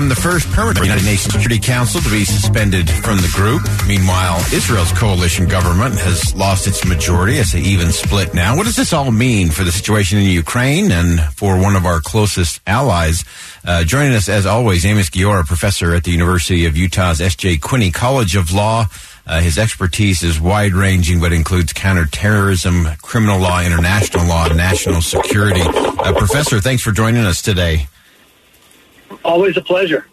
Became the first permanent United Nations Security Council to be suspended from the group. Meanwhile, Israel's coalition government has lost its majority as they even split now. What does this all mean for the situation in Ukraine and for one of our closest allies? Uh, joining us, as always, Amos Guiora, professor at the University of Utah's S.J. Quinney College of Law. Uh, his expertise is wide ranging, but includes counterterrorism, criminal law, international law, national security. Uh, professor, thanks for joining us today. Always a pleasure.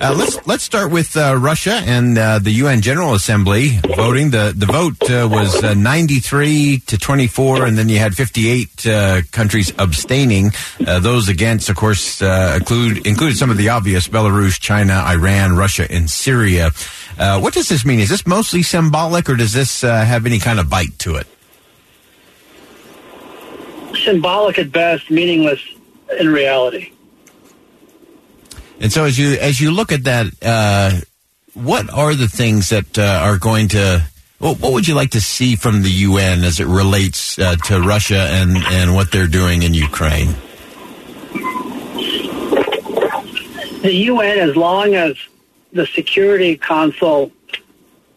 Uh, let's let's start with uh, Russia and uh, the UN General Assembly voting. the The vote uh, was uh, ninety three to twenty four, and then you had fifty eight uh, countries abstaining. those against, of course, include included some of the obvious: Belarus, China, Iran, Russia, and Syria. what does this mean? Is this mostly symbolic, or does this have any kind of bite to it? Symbolic at best, meaningless in reality. And so as you as you look at that, uh, what are the things that uh, are going to what would you like to see from the UN as it relates uh, to Russia and, and what they're doing in Ukraine? The UN, as long as the Security Council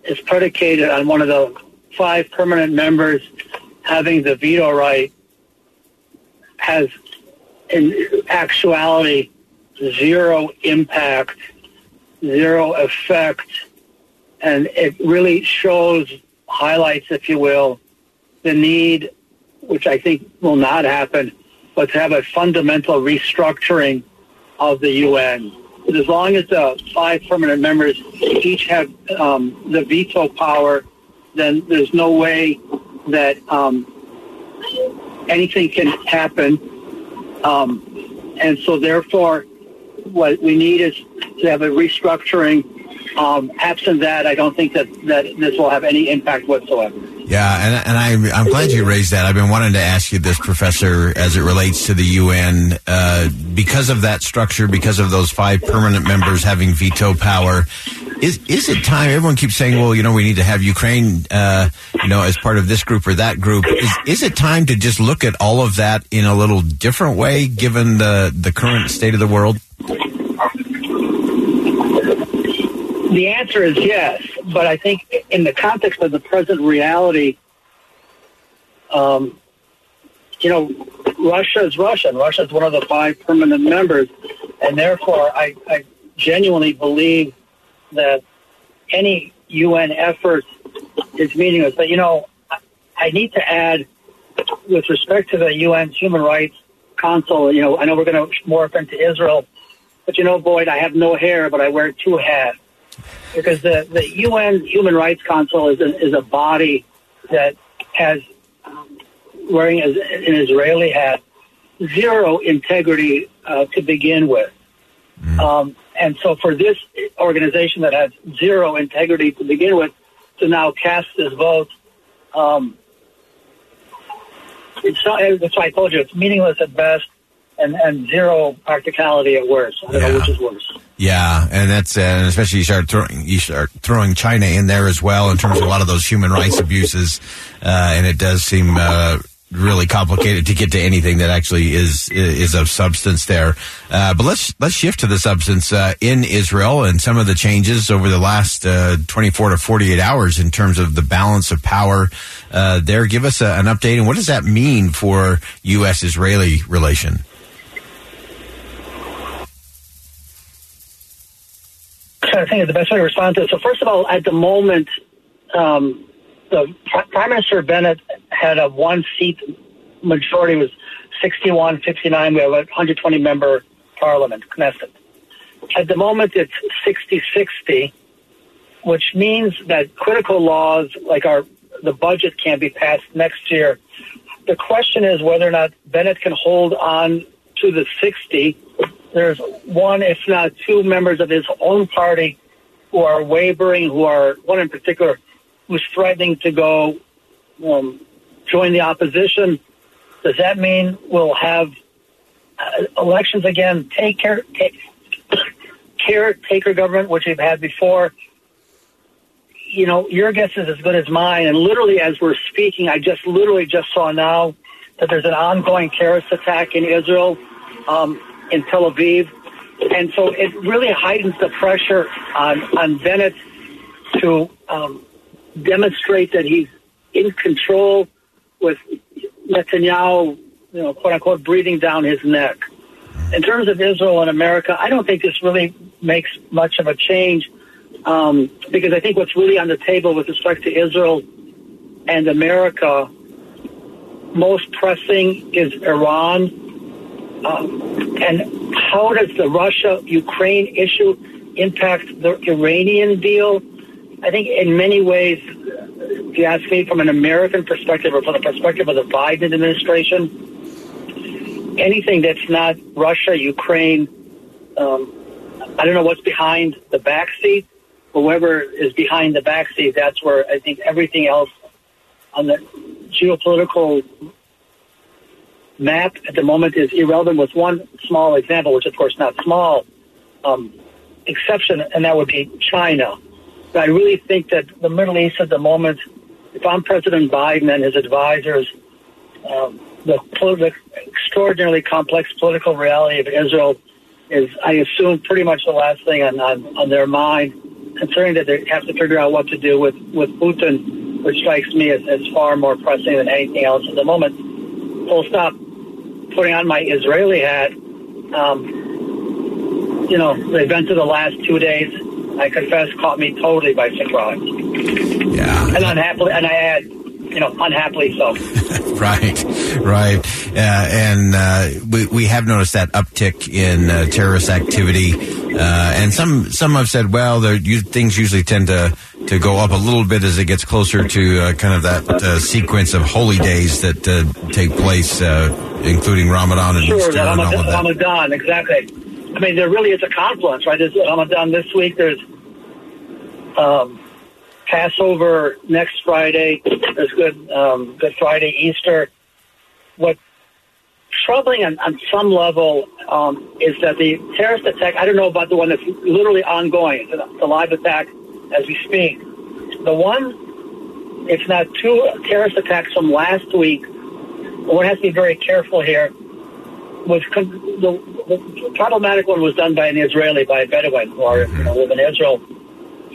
is predicated on one of the five permanent members having the veto right, has in actuality zero impact, zero effect, and it really shows, highlights, if you will, the need, which I think will not happen, but to have a fundamental restructuring of the UN. But as long as the five permanent members each have um, the veto power, then there's no way that um, anything can happen. Um, and so, therefore, what we need is to have a restructuring. Um, absent that, I don't think that, that this will have any impact whatsoever. Yeah, and, and I, I'm glad you raised that. I've been wanting to ask you this, Professor, as it relates to the UN. Uh, because of that structure, because of those five permanent members having veto power, is is it time? Everyone keeps saying, "Well, you know, we need to have Ukraine, uh, you know, as part of this group or that group." Is is it time to just look at all of that in a little different way, given the the current state of the world? The answer is yes, but I think in the context of the present reality, um, you know, Russia is Russia, Russia is one of the five permanent members, and therefore, I, I genuinely believe that any UN effort is meaningless. But you know, I need to add, with respect to the UN's Human Rights Council, you know, I know we're going to morph into Israel, but you know, Boyd, I have no hair, but I wear two hats because the the UN Human Rights Council is a, is a body that has um, wearing an Israeli hat zero integrity uh, to begin with. Mm. Um, and so for this organization that has zero integrity to begin with to now cast this vote, um, it's not, that's why I told you it's meaningless at best and, and zero practicality at worst. I don't yeah. know which is worse. Yeah, and that's uh, and especially you start throwing you start throwing China in there as well in terms of a lot of those human rights abuses, uh, and it does seem uh, really complicated to get to anything that actually is is of substance there. Uh, but let's let's shift to the substance uh, in Israel and some of the changes over the last uh, 24 to 48 hours in terms of the balance of power uh, there. Give us a, an update and what does that mean for U.S. Israeli relation? I think the best way to respond to it. So first of all, at the moment, um, the Prime Minister Bennett had a one seat majority was 61 59. We have a 120 member parliament, Knesset. At the moment, it's 60 60, which means that critical laws like our the budget can't be passed next year. The question is whether or not Bennett can hold on to the 60. There's one, if not two, members of his own party who are wavering, who are, one in particular, who's threatening to go um, join the opposition. Does that mean we'll have uh, elections again? Take care, take, caretaker government, which we've had before. You know, your guess is as good as mine. And literally, as we're speaking, I just literally just saw now that there's an ongoing terrorist attack in Israel, um, in Tel Aviv. And so it really heightens the pressure on, on Bennett to um, demonstrate that he's in control with Netanyahu, you know, quote unquote, breathing down his neck. In terms of Israel and America, I don't think this really makes much of a change um, because I think what's really on the table with respect to Israel and America, most pressing is Iran. Um, and how does the Russia Ukraine issue impact the Iranian deal? I think in many ways, if you ask me from an American perspective or from the perspective of the Biden administration, anything that's not Russia, Ukraine, um, I don't know what's behind the backseat. Whoever is behind the backseat, that's where I think everything else on the geopolitical map at the moment is irrelevant. With one small example, which of course not small, um, exception, and that would be China. But I really think that the Middle East at the moment, if I'm President Biden and his advisors, um, the, extraordinarily complex political reality of Israel is, I assume, pretty much the last thing on, on, on their mind, considering that they have to figure out what to do with, with Putin, which strikes me as, as far more pressing than anything else at the moment. Full stop. Putting on my Israeli hat, um, you know, the events of the last two days, I confess, caught me totally by surprise. Yeah. And unhappily, and I add, you know, unhappily so. right, right. Uh, and uh, we, we have noticed that uptick in uh, terrorist activity. Uh, and some some have said, well, things usually tend to, to go up a little bit as it gets closer to uh, kind of that uh, sequence of holy days that take place, including Ramadan and sure, Easter Ramadan, and all of that. Ramadan, exactly. I mean, there really is a confluence, right? There's Ramadan this week. There's um, Passover next Friday. There's Good um, Good Friday, Easter. What troubling on, on some level um, is that the terrorist attack. I don't know about the one that's literally ongoing. It's a, live attack as we speak. The one, if not two terrorist attacks from last week. One has to be very careful here. Was the, the problematic one was done by an Israeli, by a Bedouin who are you know, mm-hmm. live in Israel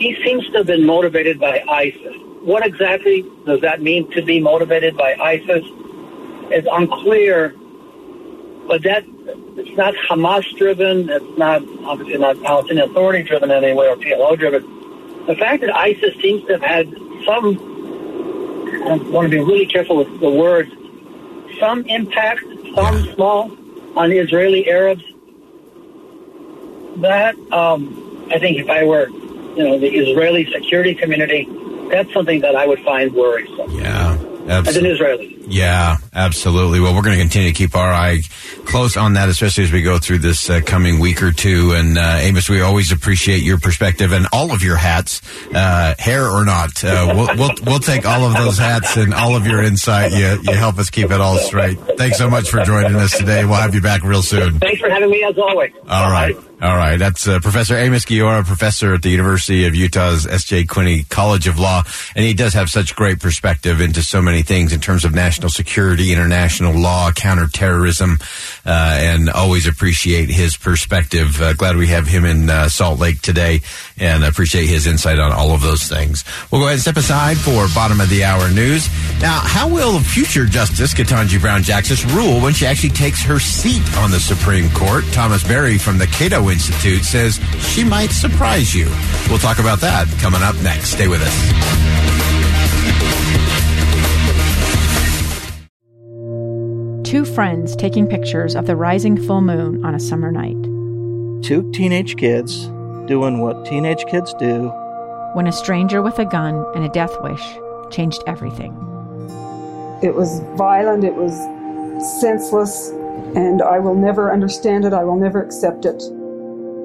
he seems to have been motivated by ISIS. What exactly does that mean to be motivated by ISIS? It's unclear, but that it's not Hamas driven. It's not obviously not Palestinian Authority driven anyway or PLO driven. The fact that ISIS seems to have had some, I want to be really careful with the words, some impact, some small, on the Israeli Arabs. That um, I think if I were you know, the Israeli security community, that's something that I would find worrisome. Yeah. Absolutely. As an Israeli. Yeah, absolutely. Well, we're going to continue to keep our eye close on that, especially as we go through this uh, coming week or two. And uh, Amos, we always appreciate your perspective and all of your hats, uh, hair or not. Uh, we'll, we'll, we'll take all of those hats and all of your insight. You you help us keep it all straight. Thanks so much for joining us today. We'll have you back real soon. Thanks for having me as always. All right. All right. That's uh, Professor Amos Guiora, professor at the University of Utah's S.J. Quinney College of Law. And he does have such great perspective into so many things in terms of national security, international law, counterterrorism, uh, and always appreciate his perspective. Uh, glad we have him in uh, Salt Lake today and appreciate his insight on all of those things. We'll go ahead and step aside for bottom of the hour news. Now, how will future Justice Ketanji Brown Jackson rule when she actually takes her seat on the Supreme Court? Thomas Berry from the Institute says she might surprise you. We'll talk about that coming up next. Stay with us. Two friends taking pictures of the rising full moon on a summer night. Two teenage kids doing what teenage kids do. When a stranger with a gun and a death wish changed everything. It was violent, it was senseless, and I will never understand it, I will never accept it.